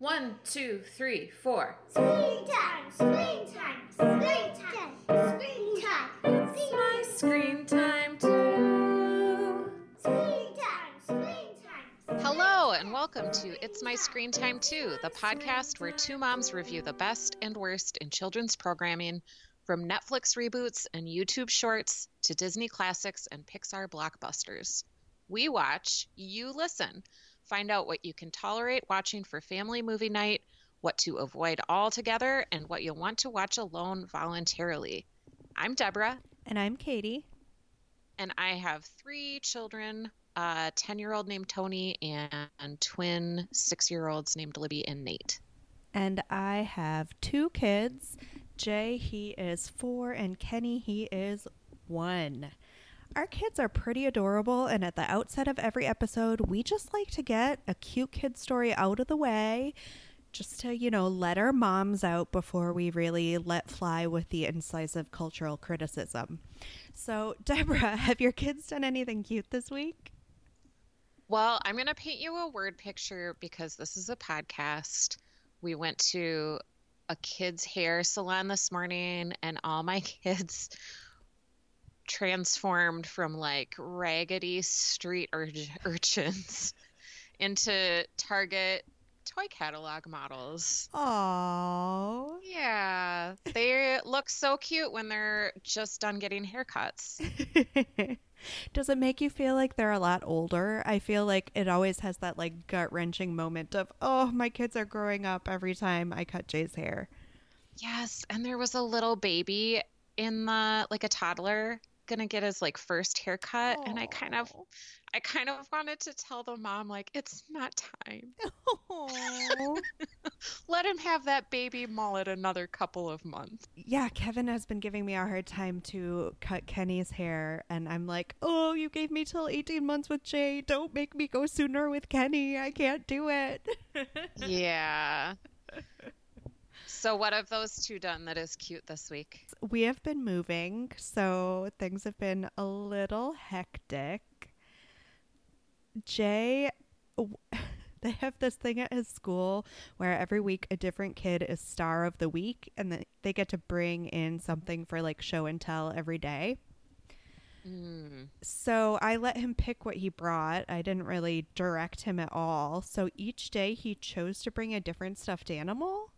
One, two, three, four. Screen time, screen time, screen time, screen time. It's my screen time too. Screen time, screen time. Hello, and welcome to It's My Screen Time Too, the podcast where two moms review the best and worst in children's programming, from Netflix reboots and YouTube shorts to Disney classics and Pixar blockbusters. We watch, you listen. Find out what you can tolerate watching for family movie night, what to avoid altogether, and what you'll want to watch alone voluntarily. I'm Deborah, And I'm Katie. and I have three children a 10 year old named Tony and twin six year olds named Libby and Nate. And I have two kids. Jay, he is four, and Kenny, he is one. Our kids are pretty adorable, and at the outset of every episode, we just like to get a cute kid story out of the way, just to, you know, let our moms out before we really let fly with the incisive cultural criticism. So, Deborah, have your kids done anything cute this week? Well, I'm going to paint you a word picture because this is a podcast. We went to a kid's hair salon this morning, and all my kids transformed from like raggedy street ur- urchins into Target toy catalog models. Oh. Yeah, they look so cute when they're just done getting haircuts. Does it make you feel like they're a lot older? I feel like it always has that like gut wrenching moment of, oh, my kids are growing up every time I cut Jay's hair. Yes, and there was a little baby in the like a toddler gonna get his like first haircut and I kind of I kind of wanted to tell the mom like it's not time. Let him have that baby mullet another couple of months. yeah, Kevin has been giving me a hard time to cut Kenny's hair, and I'm like, oh, you gave me till 18 months with Jay. Don't make me go sooner with Kenny. I can't do it. Yeah. So what have those two done that is cute this week? we have been moving, so things have been a little hectic. Jay, they have this thing at his school where every week a different kid is star of the week, and they get to bring in something for like show and tell every day. Mm. So I let him pick what he brought. I didn't really direct him at all. So each day he chose to bring a different stuffed animal.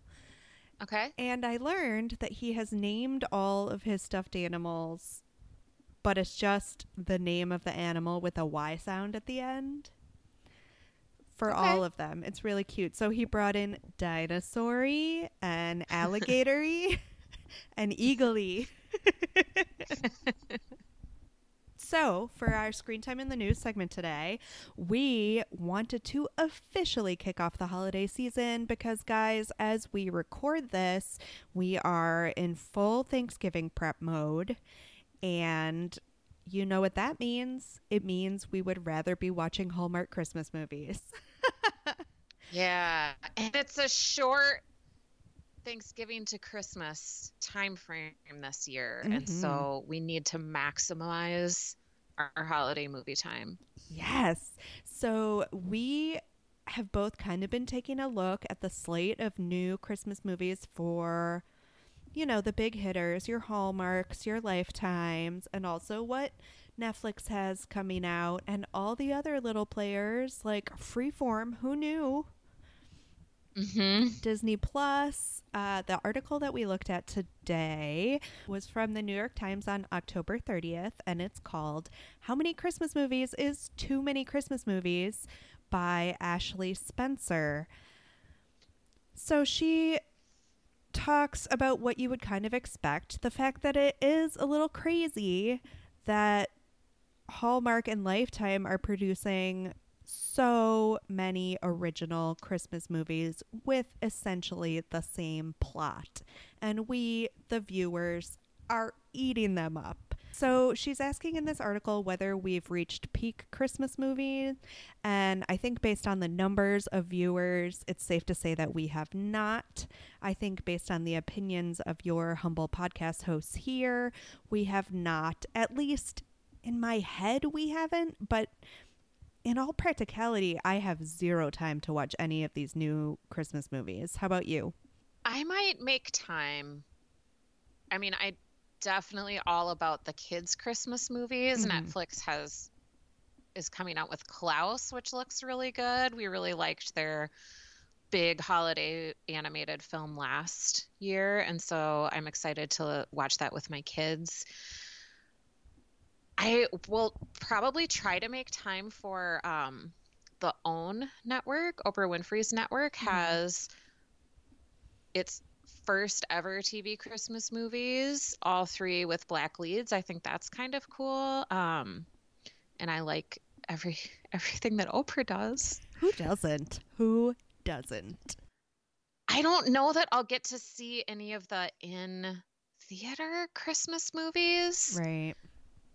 Okay. And I learned that he has named all of his stuffed animals, but it's just the name of the animal with a Y sound at the end for Okay. all of them. It's really cute. So he brought in dinosaury and alligatory and eagly. So, for our screen time in the news segment today, we wanted to officially kick off the holiday season because, guys, as we record this, we are in full Thanksgiving prep mode. And you know what that means? It means we would rather be watching Hallmark Christmas movies. Yeah. And it's a short Thanksgiving to Christmas time frame this year. And Mhm. so we need to maximize our, our holiday movie time. Yes. So we have both kind of been taking a look at the slate of new Christmas movies for, you know, the big hitters, your Hallmarks, your Lifetimes, and also what Netflix has coming out and all the other little players like Freeform. Who knew? Mm-hmm. Disney Plus. Uh, the article that we looked at today was from the New York Times on October 30th, and it's called How Many Christmas Movies is Too Many Christmas Movies by Ashley Spencer. So she talks about what you would kind of expect the fact that it is a little crazy that Hallmark and Lifetime are producing so many original Christmas movies with essentially the same plot. And we, the viewers, are eating them up. So she's asking in this article whether we've reached peak Christmas movies. And I think based on the numbers of viewers, it's safe to say that we have not. I think based on the opinions of your humble podcast hosts here, we have not. At least in my head, we haven't. But in all practicality, I have zero time to watch any of these new Christmas movies. How about you? I might make time. I mean, I definitely all about the kids' Christmas movies. Mhm. Netflix has is coming out with Klaus, which looks really good. We really liked their big holiday animated film last year, and so I'm excited to watch that with my kids. I will probably try to make time for um, the OWN network. Oprah Winfrey's network Mhm. has its first ever TV Christmas movies, all three with black leads. I think that's kind of cool. Um, and I like every everything that Oprah does. Who doesn't? Who doesn't? I don't know that I'll get to see any of the in theater Christmas movies. Right.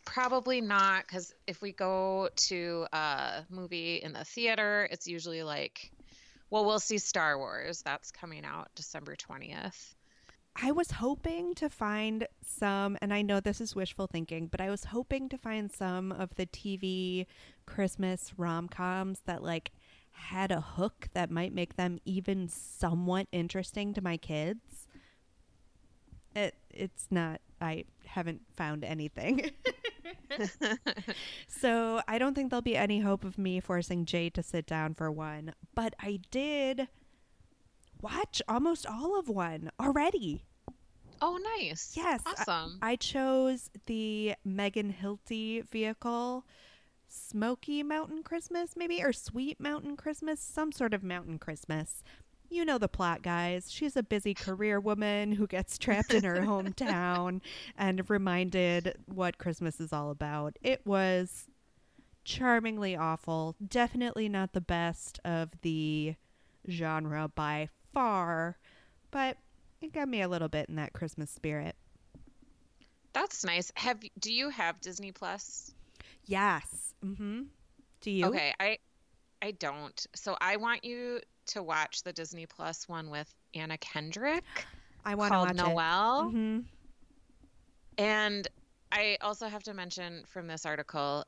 Probably not, because if we go to a movie in the theater, it's usually like, well, we'll see Star Wars. That's coming out December 20th. I was hoping to find some, and I know this is wishful thinking, but I was hoping to find some of the TV Christmas rom coms that like had a hook that might make them even somewhat interesting to my kids. It it's not. I haven't found anything. so I don't think there'll be any hope of me forcing Jay to sit down for one. But I did watch almost all of one already. oh, nice. Yes, I- Awesome. I chose the Megan Hilty vehicle, Smoky Mountain Christmas, maybe, or Sweet Mountain Christmas, some sort of mountain Christmas. You know the plot, guys. She's a busy career woman who gets trapped in her hometown and reminded what Christmas is all about. It was charmingly awful. Definitely not the best of the genre by far, but it got me a little bit in that Christmas spirit. That's nice. Have do you have Disney Plus? Yes. Mm-hmm. Do you? Okay, I I don't. So I want you to watch the Disney Plus one with Anna Kendrick I want to watch Noel. Mm-hmm. And I also have to mention from this article,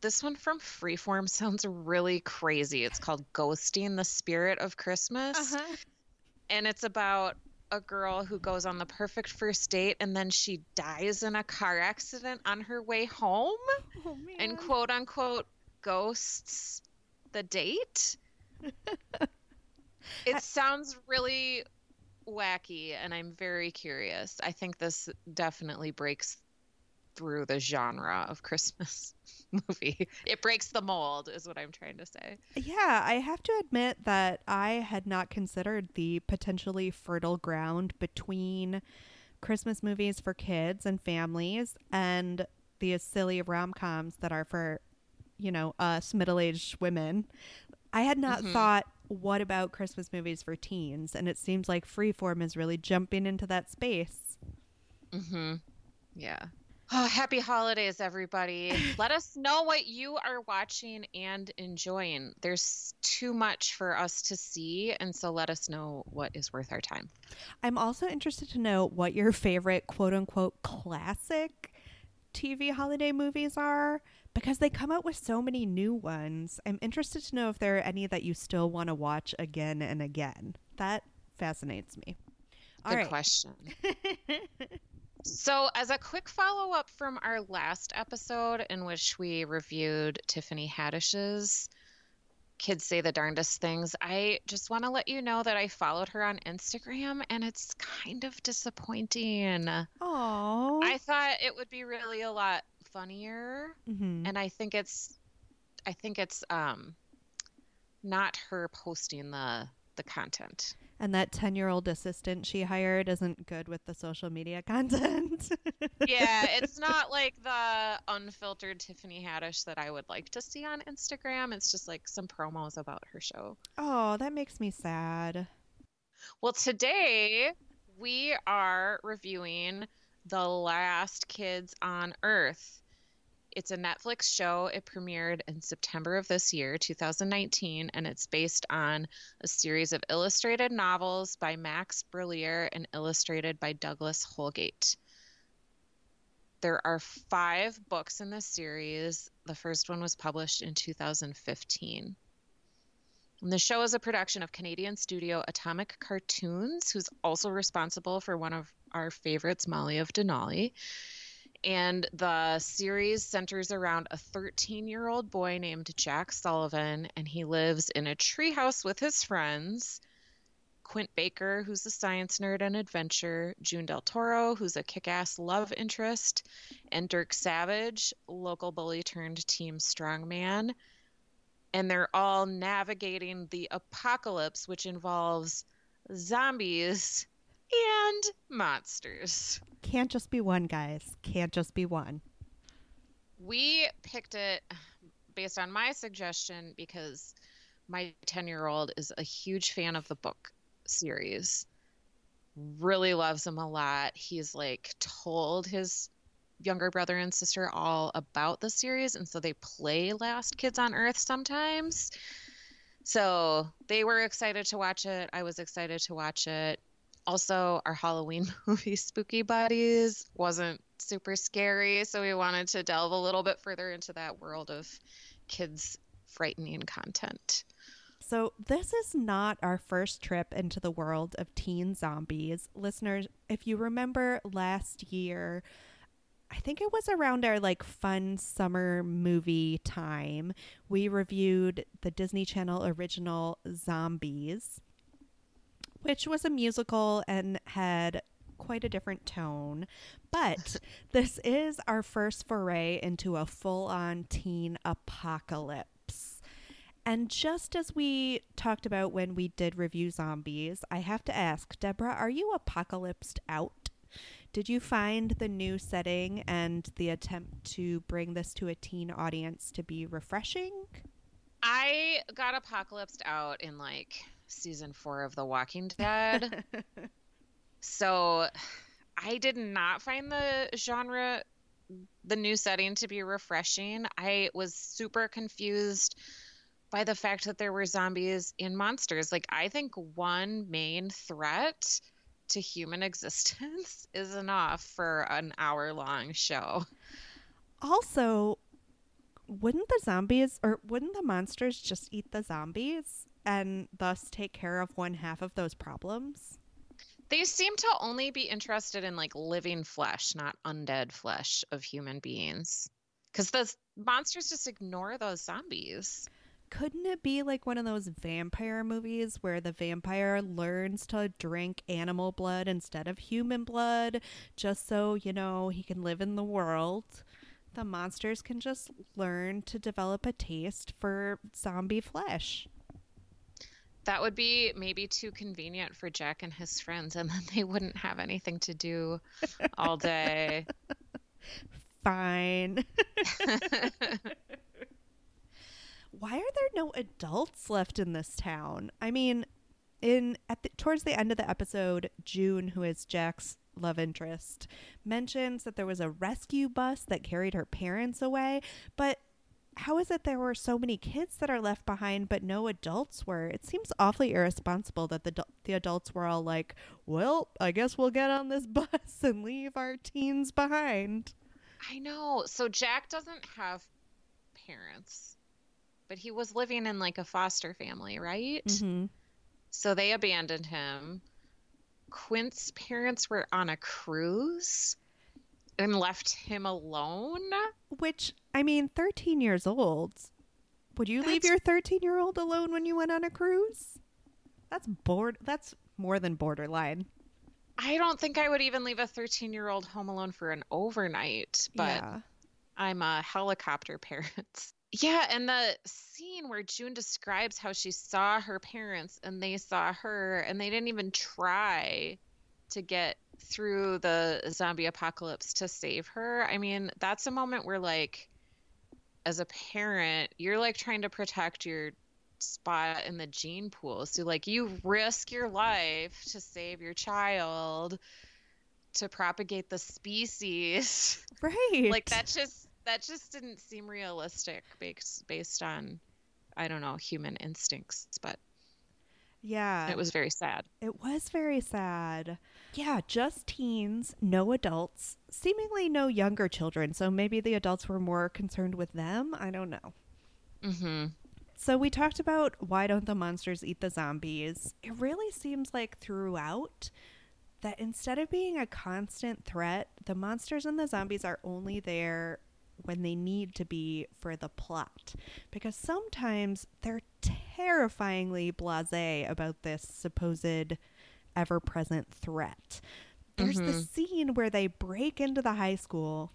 this one from Freeform sounds really crazy. It's called Ghosting the Spirit of Christmas. Uh-huh. And it's about a girl who goes on the perfect first date and then she dies in a car accident on her way home Oh and quote unquote ghosts the date. it sounds really wacky and I'm very curious. I think this definitely breaks through the genre of Christmas movie. It breaks the mold is what I'm trying to say. Yeah, I have to admit that I had not considered the potentially fertile ground between Christmas movies for kids and families and the silly rom coms that are for, you know, us middle aged women. I had not Mhm. thought, what about Christmas movies for teens? And it seems like Freeform is really jumping into that space. Mm-hmm. Yeah. Oh, happy holidays, everybody. Let us know what you are watching and enjoying. There's too much for us to see, and so let us know what is worth our time. I'm also interested to know what your favorite quote unquote classic TV holiday movies are because they come out with so many new ones. I'm interested to know if there are any that you still want to watch again and again. That fascinates me. All Good right. question. So, as a quick follow up from our last episode, in which we reviewed Tiffany Haddish's Kids Say the Darndest Things, I just want to let you know that I followed her on Instagram and it's kind of disappointing. Oh. I thought it would be really a lot funnier, hmm and I think it's, I think it's um, not her posting the the content. And that 10 year old assistant she hired isn't good with the social media content. yeah, it's not like the unfiltered Tiffany Haddish that I would like to see on Instagram. It's just like some promos about her show. oh, that makes me sad. Well, today we are reviewing The Last Kids on Earth. It's a Netflix show. It premiered in September of this year, 2019, and it's based on a series of illustrated novels by Max Brallier and illustrated by Douglas Holgate. There are five books in this series. The first one was published in 2015. And the show is a production of Canadian studio Atomic Cartoons, who's also responsible for one of our favorites, Molly of Denali. And the series centers around a 13 year old boy named Jack Sullivan, and he lives in a treehouse with his friends. Quint Baker, who's a science nerd and adventure, June Del Toro, who's a kick ass love interest, and Dirk Savage, local bully turned team strongman. And they're all navigating the apocalypse, which involves zombies and monsters. Can't just be one, guys. Can't just be one. We picked it based on my suggestion because my 10 year old is a huge fan of the book series, really loves them a lot. He's like told his younger brother and sister all about the series, and so they play Last Kids on Earth sometimes. So they were excited to watch it. I was excited to watch it. Also, our Halloween movie, Spooky Buddies, wasn't super scary, so we wanted to delve a little bit further into that world of kids' frightening content. So, this is not our first trip into the world of teen zombies. Listeners, if you remember last year, I think it was around our like fun summer movie time, we reviewed the Disney Channel original Zombies, which was a musical and had quite a different tone. But this is our first foray into a full on teen apocalypse. And just as we talked about when we did review zombies, I have to ask, Deborah, are you apocalypsed out? Did you find the new setting and the attempt to bring this to a teen audience to be refreshing? I got apocalypsed out in like season four of The Walking Dead. so I did not find the genre, the new setting to be refreshing. I was super confused by the fact that there were zombies and monsters. Like, I think one main threat to human existence is enough for an hour long show. Also, wouldn't the zombies or wouldn't the monsters just eat the zombies and thus take care of one half of those problems? They seem to only be interested in like living flesh, not undead flesh of human beings. Because the monsters just ignore those zombies couldn't it be like one of those vampire movies where the vampire learns to drink animal blood instead of human blood just so, you know, he can live in the world? The monsters can just learn to develop a taste for zombie flesh. That would be maybe too convenient for Jack and his friends, and then they wouldn't have anything to do all day. Fine. why are there no adults left in this town? I mean, in at the, towards the end of the episode, June, who is Jack's love interest, mentions that there was a rescue bus that carried her parents away, but how is it there were so many kids that are left behind but no adults were? It seems awfully irresponsible that the the adults were all like, "Well, I guess we'll get on this bus and leave our teens behind." I know. So Jack doesn't have parents but he was living in like a foster family, right? Mm-hmm. So they abandoned him. Quint's parents were on a cruise and left him alone. Which, I mean, 13 years old. Would you that's... leave your 13 year old alone when you went on a cruise? That's bored. That's more than borderline. I don't think I would even leave a 13 year old home alone for an overnight, but yeah. I'm a helicopter parent. Yeah, and the scene where June describes how she saw her parents and they saw her and they didn't even try to get through the zombie apocalypse to save her. I mean, that's a moment where like as a parent, you're like trying to protect your spot in the gene pool. So like you risk your life to save your child to propagate the species. Right. like that's just that just didn't seem realistic based based on I don't know human instincts, but Yeah. It was very sad. It was very sad. Yeah, just teens, no adults, seemingly no younger children. So maybe the adults were more concerned with them. I don't know. Mm-hmm. So we talked about why don't the monsters eat the zombies? It really seems like throughout that instead of being a constant threat, the monsters and the zombies are only there when they need to be for the plot. Because sometimes they're terrifyingly blasé about this supposed ever present threat. There's the Mhm. scene where they break into the high school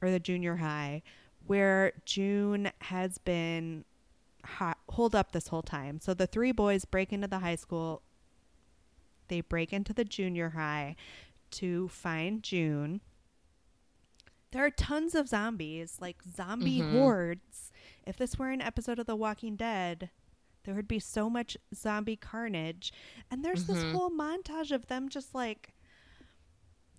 or the junior high where June has been ho- holed up this whole time. So the three boys break into the high school. They break into the junior high to find June. There are tons of zombies, like zombie Mhm. hordes. If this were an episode of The Walking Dead, there would be so much zombie carnage. And there's this Mhm. whole montage of them just like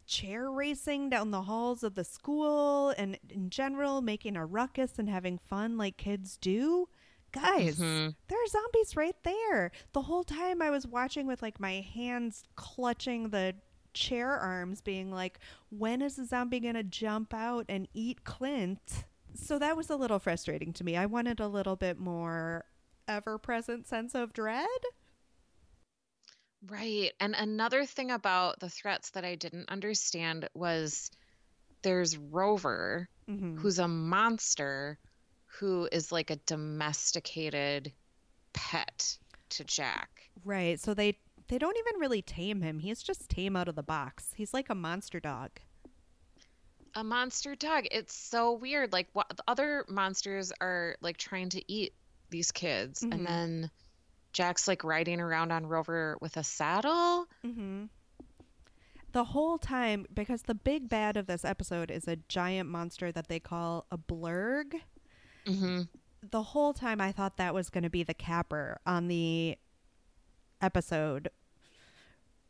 chair racing down the halls of the school and in general making a ruckus and having fun like kids do. Guys, Mhm. there are zombies right there. The whole time I was watching with like my hands clutching the chair arms, being like, when is the zombie going to jump out and eat Quint? So that was a little frustrating to me. I wanted a little bit more ever present sense of dread. Right. And another thing about the threats that I didn't understand was there's Rover, Mm-hmm. who's a monster who is like a domesticated pet to Jack. Right. So they they don't even really tame him. He's just tame out of the box. He's like a monster dog. A monster dog. It's so weird. Like what the other monsters are like trying to eat these kids Mhm. and then Jack's like riding around on Rover with a saddle. Mm-hmm. The whole time, because the big bad of this episode is a giant monster that they call a blurg. hmm The whole time, I thought that was going to be the capper on the episode.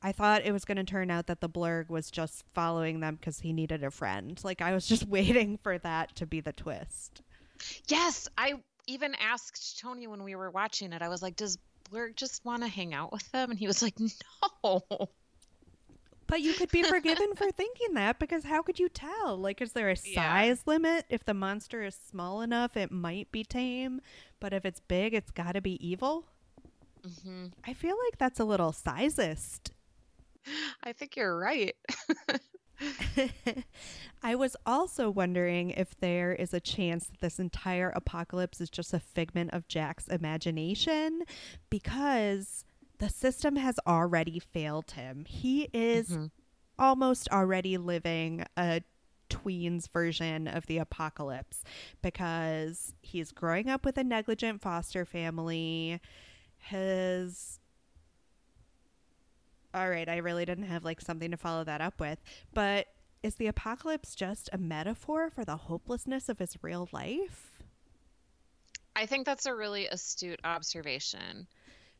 I thought it was going to turn out that the blurg was just following them because he needed a friend. Like, I was just waiting for that to be the twist. Yes, I even asked Tony when we were watching it. I was like, "Does Blurg just want to hang out with them?" And he was like, "No." But you could be forgiven for thinking that because how could you tell? Like, is there a Yeah. size limit? If the monster is small enough, it might be tame, but if it's big, it's got to be evil. hmm I feel like that's a little sizist. I think you're right. I was also wondering if there is a chance that this entire apocalypse is just a figment of Jack's imagination because the system has already failed him. He is Mhm. almost already living a tween's version of the apocalypse because he's growing up with a negligent foster family. His all right, I really didn't have like something to follow that up with, but is the apocalypse just a metaphor for the hopelessness of his real life? I think that's a really astute observation.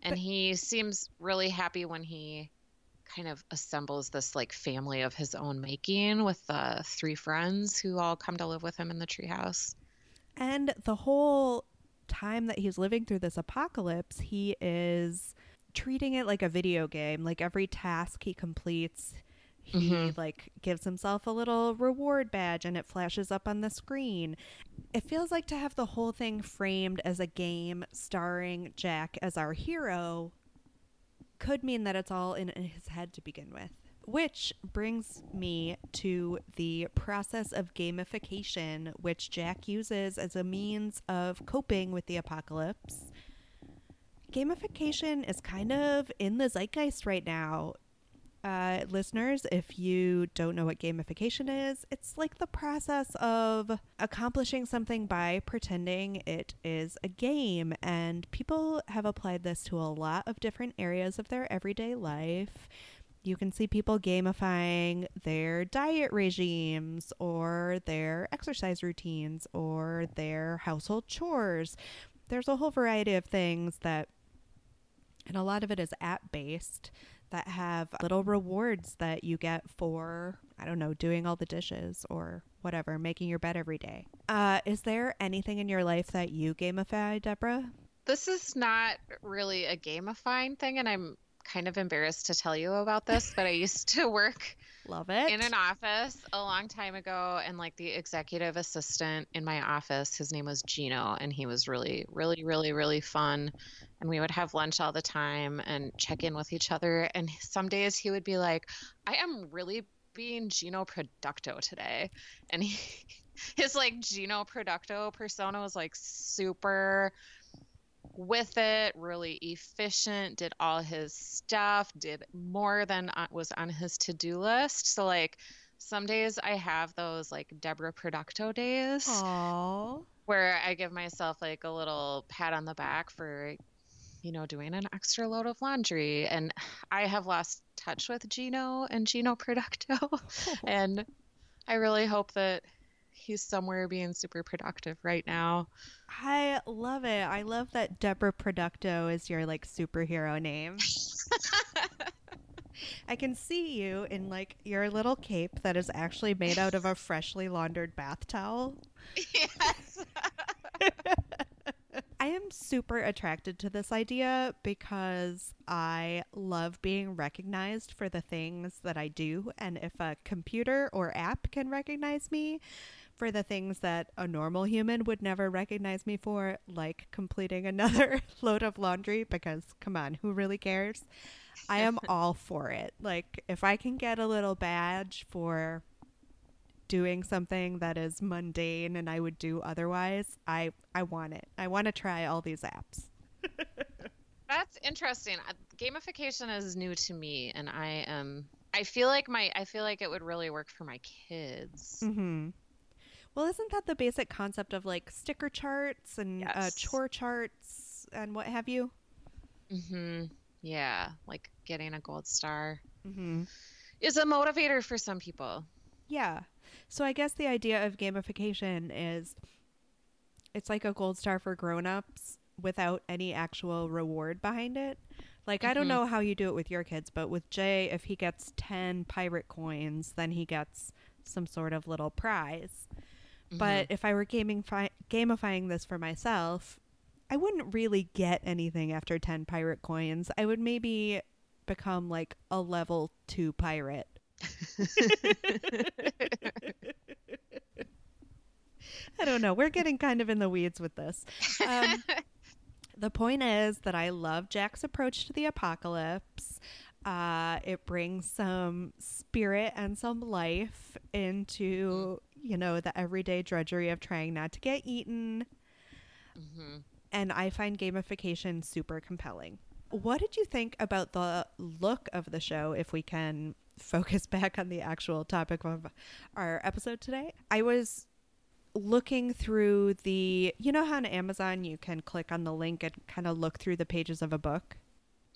And But- he seems really happy when he kind of assembles this like family of his own making with uh, three friends who all come to live with him in the treehouse. And the whole time that he's living through this apocalypse, he is treating it like a video game. Like every task he completes, he Mhm. like gives himself a little reward badge and it flashes up on the screen. It feels like to have the whole thing framed as a game starring Jack as our hero could mean that it's all in his head to begin with. Which brings me to the process of gamification, which Jack uses as a means of coping with the apocalypse. Gamification is kind of in the zeitgeist right now. Uh, listeners, if you don't know what gamification is, it's like the process of accomplishing something by pretending it is a game. And people have applied this to a lot of different areas of their everyday life. You can see people gamifying their diet regimes or their exercise routines or their household chores. There's a whole variety of things that, and a lot of it is app based, that have little rewards that you get for, I don't know, doing all the dishes or whatever, making your bed every day. Uh, is there anything in your life that you gamify, Deborah? this is not really a gamifying thing, and I'm kind of embarrassed to tell you about this, but I used to work Love it. in an office a long time ago, and like the executive assistant in my office, his name was Gino, and he was really, really, really, really fun. And we would have lunch all the time and check in with each other. And some days he would be like, I am really being Gino Producto today. And he, his like Gino Producto persona was like super with it, really efficient, did all his stuff, did more than was on his to do list. So, like, some days I have those like Deborah Producto days Aww. where I give myself like a little pat on the back for, you know, doing an extra load of laundry. And I have lost touch with Gino and Gino Producto. and I really hope that he's somewhere being super productive right now. I love it. I love that Deborah Producto is your like superhero name. I can see you in like your little cape that is actually made out of a freshly laundered bath towel. yes. I am super attracted to this idea because I love being recognized for the things that I do. And if a computer or app can recognize me for the things that a normal human would never recognize me for, like completing another load of laundry, because come on, who really cares? I am all for it. Like, if I can get a little badge for doing something that is mundane and I would do otherwise, I I want it. I want to try all these apps. That's interesting. Uh, Gamification is new to me, and I am. I feel like my. I feel like it would really work for my kids. Mhm. Well, isn't that the basic concept of like sticker charts and uh, chore charts and what have you? hmm Yeah, like getting a gold star Mhm. is a motivator for some people. Yeah. So I guess the idea of gamification is it's like a gold star for grown-ups without any actual reward behind it. Like I don't Mhm. know how you do it with your kids, but with Jay if he gets 10 pirate coins, then he gets some sort of little prize. But if I were gaming fi- gamifying this for myself, I wouldn't really get anything after 10 pirate coins. I would maybe become like a level 2 pirate. I don't know. We're getting kind of in the weeds with this. Um, the point is that I love Jack's approach to the apocalypse. Uh, it brings some spirit and some life into, you know, the everyday drudgery of trying not to get eaten. hmm And I find gamification super compelling. What did you think about the look of the show if we can focus back on the actual topic of our episode today? I was looking through the you know how on Amazon you can click on the link and kind of look through the pages of a book?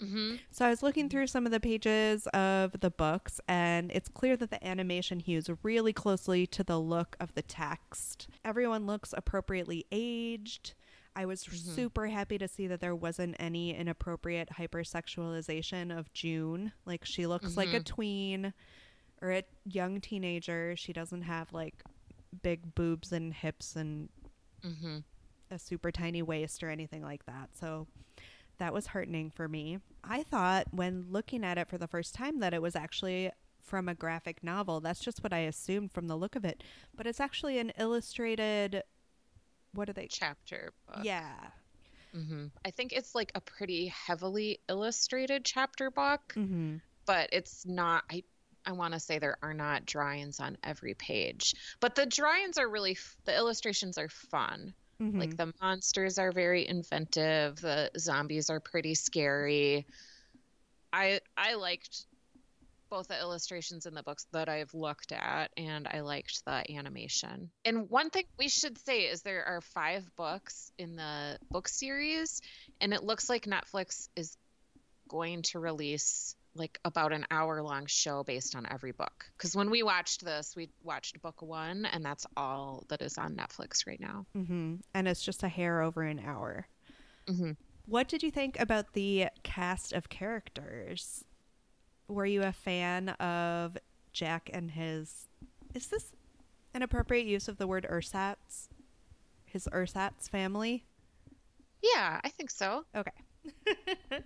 Hmm So I was looking through some of the pages of the books, and it's clear that the animation hews really closely to the look of the text. Everyone looks appropriately aged. I was super happy to see that there wasn't any inappropriate hypersexualization of June. Like she looks like a tween or a young teenager. She doesn't have like big boobs and hips and hmm a super tiny waist or anything like that. So that was heartening for me. I thought when looking at it for the first time that it was actually from a graphic novel. That's just what I assumed from the look of it. But it's actually an illustrated what are they? Chapter book. Yeah. hmm I think it's like a pretty heavily illustrated chapter book, Mm-hmm. but it's not. I I want to say there are not drawings on every page, but the drawings are really. f- The illustrations are fun. Mm-hmm. Like the monsters are very inventive. The zombies are pretty scary. I I liked both the illustrations in the books that I've looked at, and I liked the animation. And one thing we should say is there are five books in the book series, and it looks like Netflix is going to release like about an hour long show based on every book. Because when we watched this, we watched book one, and that's all that is on Netflix right now. mm-hmm. And it's just a hair over an hour. Mhm. What did you think about the cast of characters? Were you a fan of Jack and his? Is this an appropriate use of the word ersatz? His ersatz family. Yeah, I think so. Okay.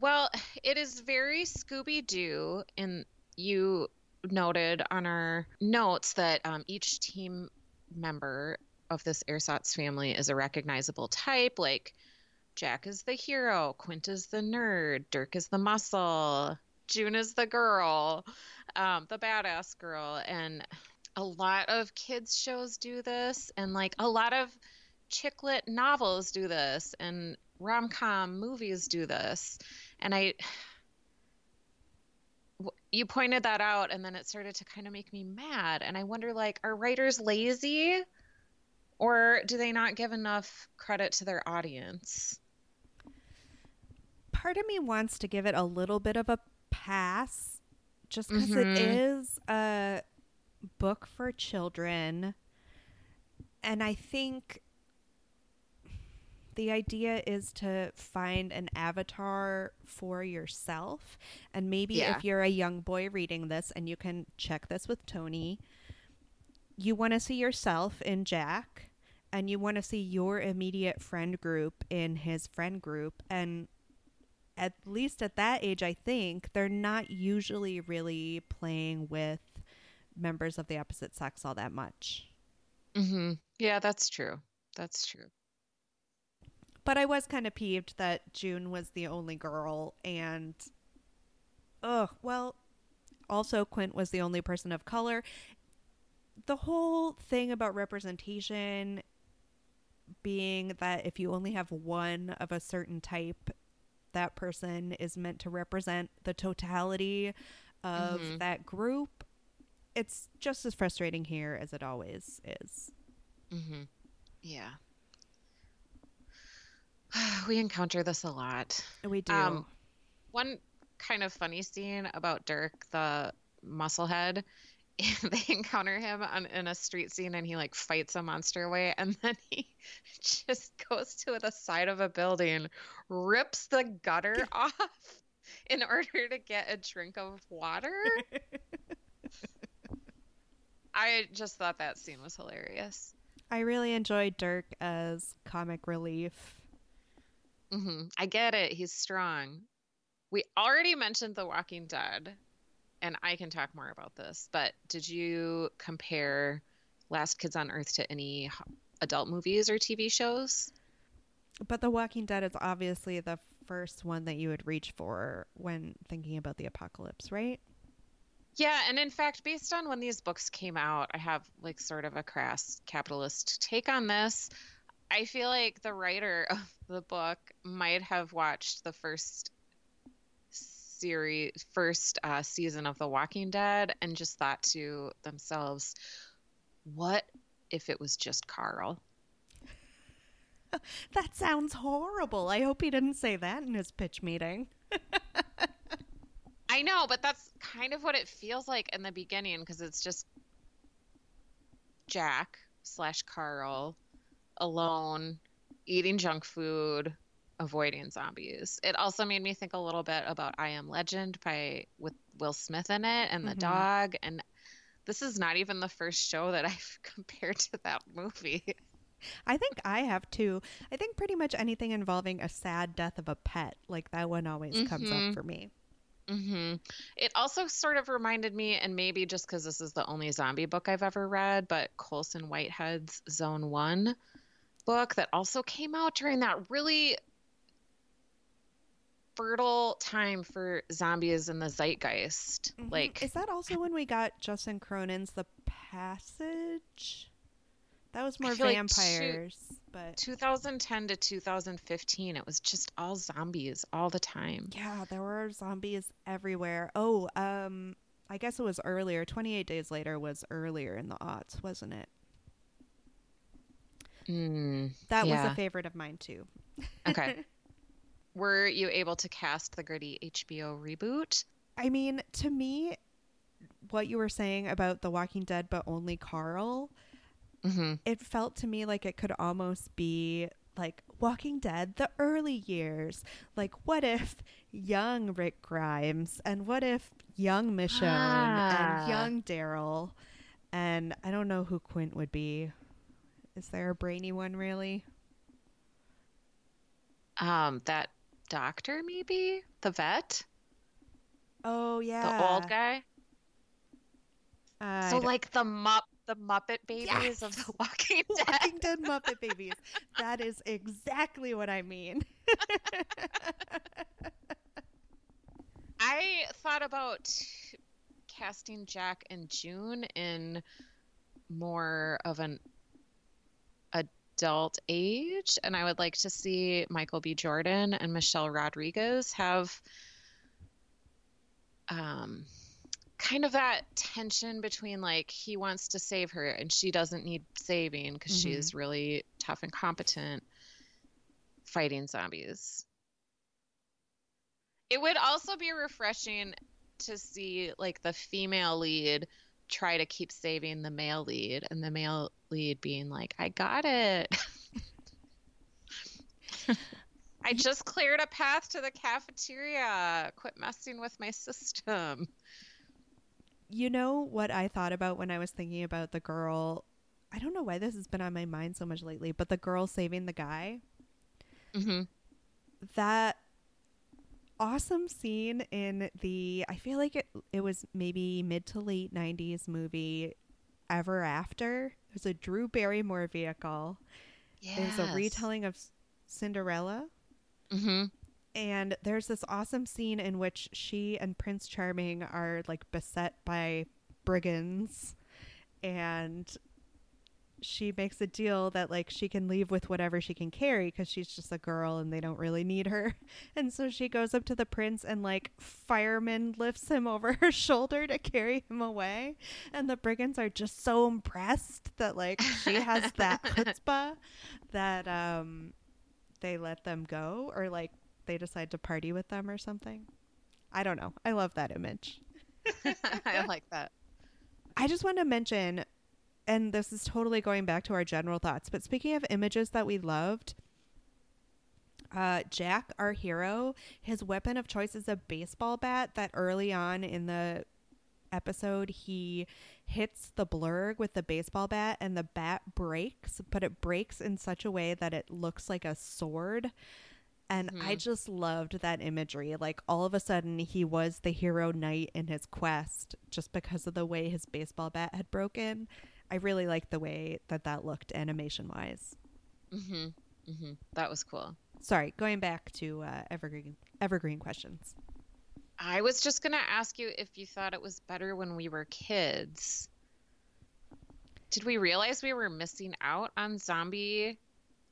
Well, it is very Scooby Doo, and you noted on our notes that um, each team member of this ersatz family is a recognizable type. Like Jack is the hero, Quint is the nerd, Dirk is the muscle, June is the girl, um, the badass girl, and a lot of kids shows do this, and like a lot of chick lit novels do this, and rom com movies do this, and I You pointed that out, and then it started to kind of make me mad. And I wonder, like, are writers lazy, or do they not give enough credit to their audience? Part of me wants to give it a little bit of a pass just because it Mhm. is a book for children. And I think the idea is to find an avatar for yourself. And maybe Yeah. if you're a young boy reading this, and you can check this with Tony, you want to see yourself in Jack, and you want to see your immediate friend group in his friend group. And at least at that age, I think they're not usually really playing with members of the opposite sex all that much. Mm-hmm. Yeah, that's true. That's true. But I was kind of peeved that June was the only girl, and ugh, well, also Quint was the only person of color. The whole thing about representation being that if you only have one of a certain type, that person is meant to represent the totality of Mhm. that group. It's just as frustrating here as it always is. Mm-hmm. Yeah. We encounter this a lot. We do. Um, One kind of funny scene about Dirk, the musclehead. they encounter him on, in a street scene and he like fights a monster away and then he just goes to the side of a building rips the gutter off in order to get a drink of water i just thought that scene was hilarious I really enjoyed Dirk as comic relief. Hmm I get it. He's strong. We already mentioned The Walking Dead, and I can talk more about this. But did you compare Last Kids on Earth to any adult movies or TV shows? But The Walking Dead is obviously the first one that you would reach for when thinking about the apocalypse, right? Yeah, and in fact, based on when these books came out, I have like sort of a crass capitalist take on this. I feel like the writer of the book might have watched the first series, first uh, season of The Walking Dead, and just thought to themselves, "What if it was just Carl?" That sounds horrible. I hope he didn't say that in his pitch meeting. I know, but that's kind of what it feels like in the beginning because it's just Jack slash Carl alone eating junk food, avoiding zombies. It also made me think a little bit about I Am Legend by with Will Smith in it and the Mhm. dog and this is not even the first show that I've compared to that movie. I think I have too. I think pretty much anything involving a sad death of a pet, like that one always comes Mhm. up for me. hmm It also sort of reminded me, and maybe just because this is the only zombie book I've ever read, but Colson Whitehead's Zone One book that also came out during that really fertile time for zombies in the zeitgeist. Mhm. Like, is that also when we got Justin Cronin's The Passage? That was more feel like two- vampires, but 2010 to 2015, it was just all zombies all the time. yeah, there were zombies everywhere. Oh, um, I guess it was earlier. Twenty Eight Days Later was earlier in the aughts, wasn't it? Mm, That was a favorite of mine too. okay. Were you able to cast the gritty HBO reboot? I mean, to me, what you were saying about The Walking Dead, but only Carl, Mm-hmm. it felt to me like it could almost be like Walking Dead, the early years. Like, what if young Rick Grimes and what if young Michonne Ah. and young Daryl? And I don't know who Quint would be. Is there a brainy one, really? Um, that doctor, maybe the vet, Oh yeah. the old guy. Uh, so like the mupp, the Muppet babies Yes! of the Walking Dead. Walking Dead Muppet Babies. That is exactly what I mean. I thought about casting Jack and June in more of an adult age, and I would like to see Michael B. Jordan and Michelle Rodriguez have um, kind of that tension between like he wants to save her and she doesn't need saving because Mhm. she's really tough and competent fighting zombies. It would also be refreshing to see like the female lead try to keep saving the male lead and the male lead being like, I got it. I just cleared a path to the cafeteria. Quit messing with my system. You know what I thought about when I was thinking about the girl? I don't know why this has been on my mind so much lately, but the girl saving the guy. hmm That awesome scene in the I feel like it it was maybe mid to late 90s movie Ever After. It was a Drew Barrymore vehicle. Yeah. It was a retelling of Cinderella. hmm And there's this awesome scene in which she and Prince Charming are like beset by brigands and she makes a deal that like she can leave with whatever she can carry because she's just a girl and they don't really need her. And so she goes up to the prince and like fireman lifts him over her shoulder to carry him away. And the brigands are just so impressed that like she has that chutzpah that um they let them go or like they decide to party with them or something. I don't know. I love that image. I like that. I just want to mention, and this is totally going back to our general thoughts, but speaking of images that we loved, uh, Jack, our hero, his weapon of choice is a baseball bat that early on in the episode he hits the Blarg with the baseball bat and the bat breaks, but it breaks in such a way that it looks like a sword. And I Mhm. just loved that imagery. Like all of a sudden, he was the hero knight in his quest just because of the way his baseball bat had broken. I really liked the way that that looked animation wise. hmm hmm That was cool. Sorry, going back to uh, evergreen evergreen questions. I was just gonna ask you if you thought it was better when we were kids. Did we realize we were missing out on zombie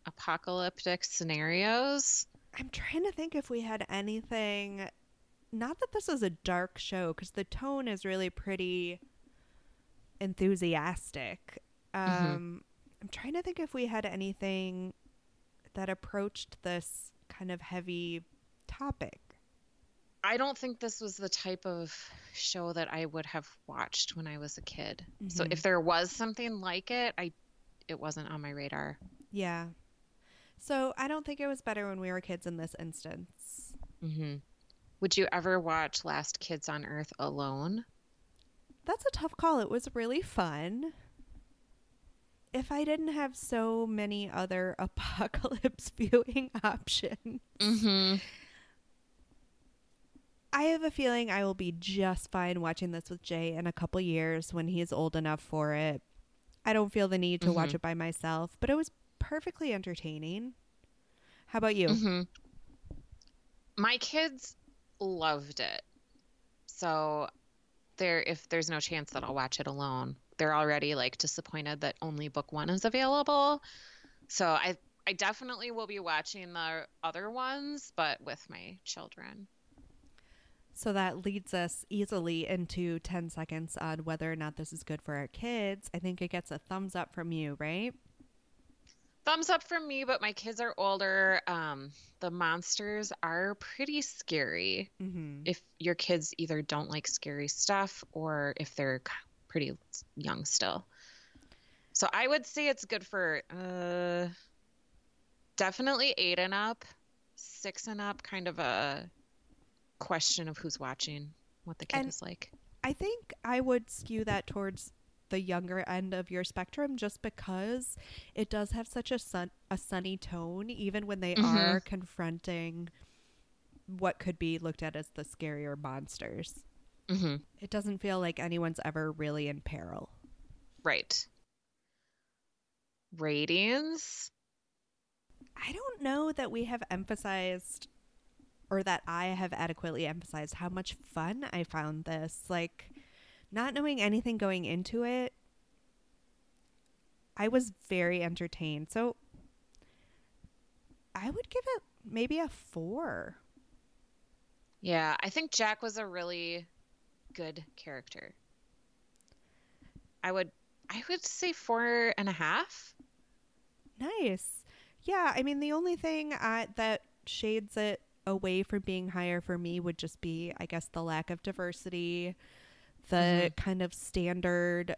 apocalyptic scenarios? I'm trying to think if we had anything. Not that this is a dark show, because the tone is really pretty enthusiastic. Um, Mhm. I'm trying to think if we had anything that approached this kind of heavy topic. I don't think this was the type of show that I would have watched when I was a kid. So Mhm. if there was something like it, I it wasn't on my radar. Yeah. So I don't think it was better when we were kids in this instance. hmm Would you ever watch Last Kids on Earth alone? That's a tough call. It was really fun. If I didn't have so many other apocalypse viewing options, Mm-hmm. I have a feeling I will be just fine watching this with Jay in a couple years when he's old enough for it. I don't feel the need to watch Mhm. it by myself, but it was perfectly entertaining. How about you? hmm My kids loved it. So there if there's no chance that I'll watch it alone. They're already like disappointed that only book 1 is available. So I I definitely will be watching the other ones but with my children. So that leads us easily into 10 seconds on whether or not this is good for our kids. I think it gets a thumbs up from you, right? Thumbs up from me, but my kids are older. Um, the monsters are pretty scary. Mm-hmm. If your kids either don't like scary stuff or if they're pretty young still. So I would say it's good for uh, definitely eight and up, six and up, kind of a question of who's watching, what the kid And- is like. I think I would skew that towards the younger end of your spectrum just because it does have such a, sun- a sunny tone, even when they Mhm. are confronting what could be looked at as the scarier monsters. hmm It doesn't feel like anyone's ever really in peril. Right. Ratings? I don't know that we have emphasized or that I have adequately emphasized how much fun I found this. Like, not knowing anything going into it, I was very entertained. So, I would give it maybe a four. Yeah, I think Jack was a really good character. I would I would say four and a half. Nice. Yeah, I mean, the only thing I, that shades it away from being higher for me would just be, I guess, the lack of diversity, the kind of standard,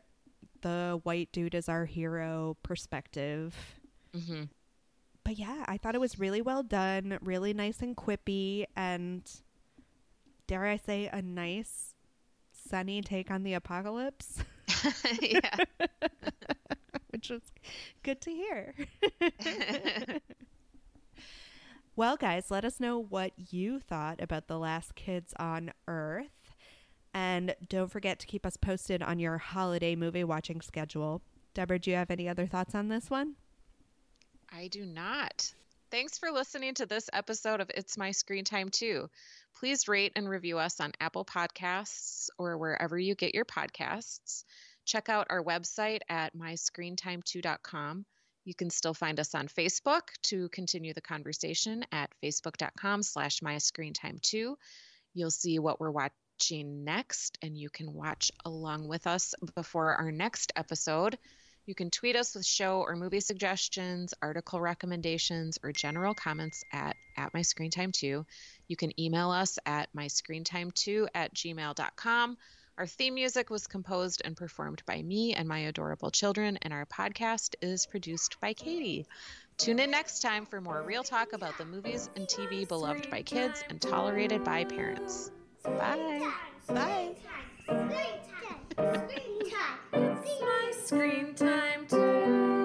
the white dude is our hero perspective. hmm But yeah, I thought it was really well done, really nice and quippy, and dare I say, a nice, sunny take on the apocalypse, yeah. which was good to hear. Well, guys, let us know what you thought about The Last Kids on Earth. And don't forget to keep us posted on your holiday movie watching schedule. Deborah, do you have any other thoughts on this one? I do not. Thanks for listening to this episode of It's My Screen Time Too. Please rate and review us on Apple Podcasts or wherever you get your podcasts. Check out our website at myscreentime2.com. You can still find us on Facebook to continue the conversation at facebook.com slash myscreentime2. You'll see what we're watching next, and you can watch along with us before our next episode. You can tweet us with show or movie suggestions, article recommendations, or general comments at, at my screen time 2. You can email us at myscreentime2 at gmail.com. Our theme music was composed and performed by me and my adorable children, and our podcast is produced by Katie. Tune in next time for more real talk about the movies and TV beloved by kids and tolerated by parents. Bye. Bye. Screen time. Screen time. Screen time. It's my screen time too.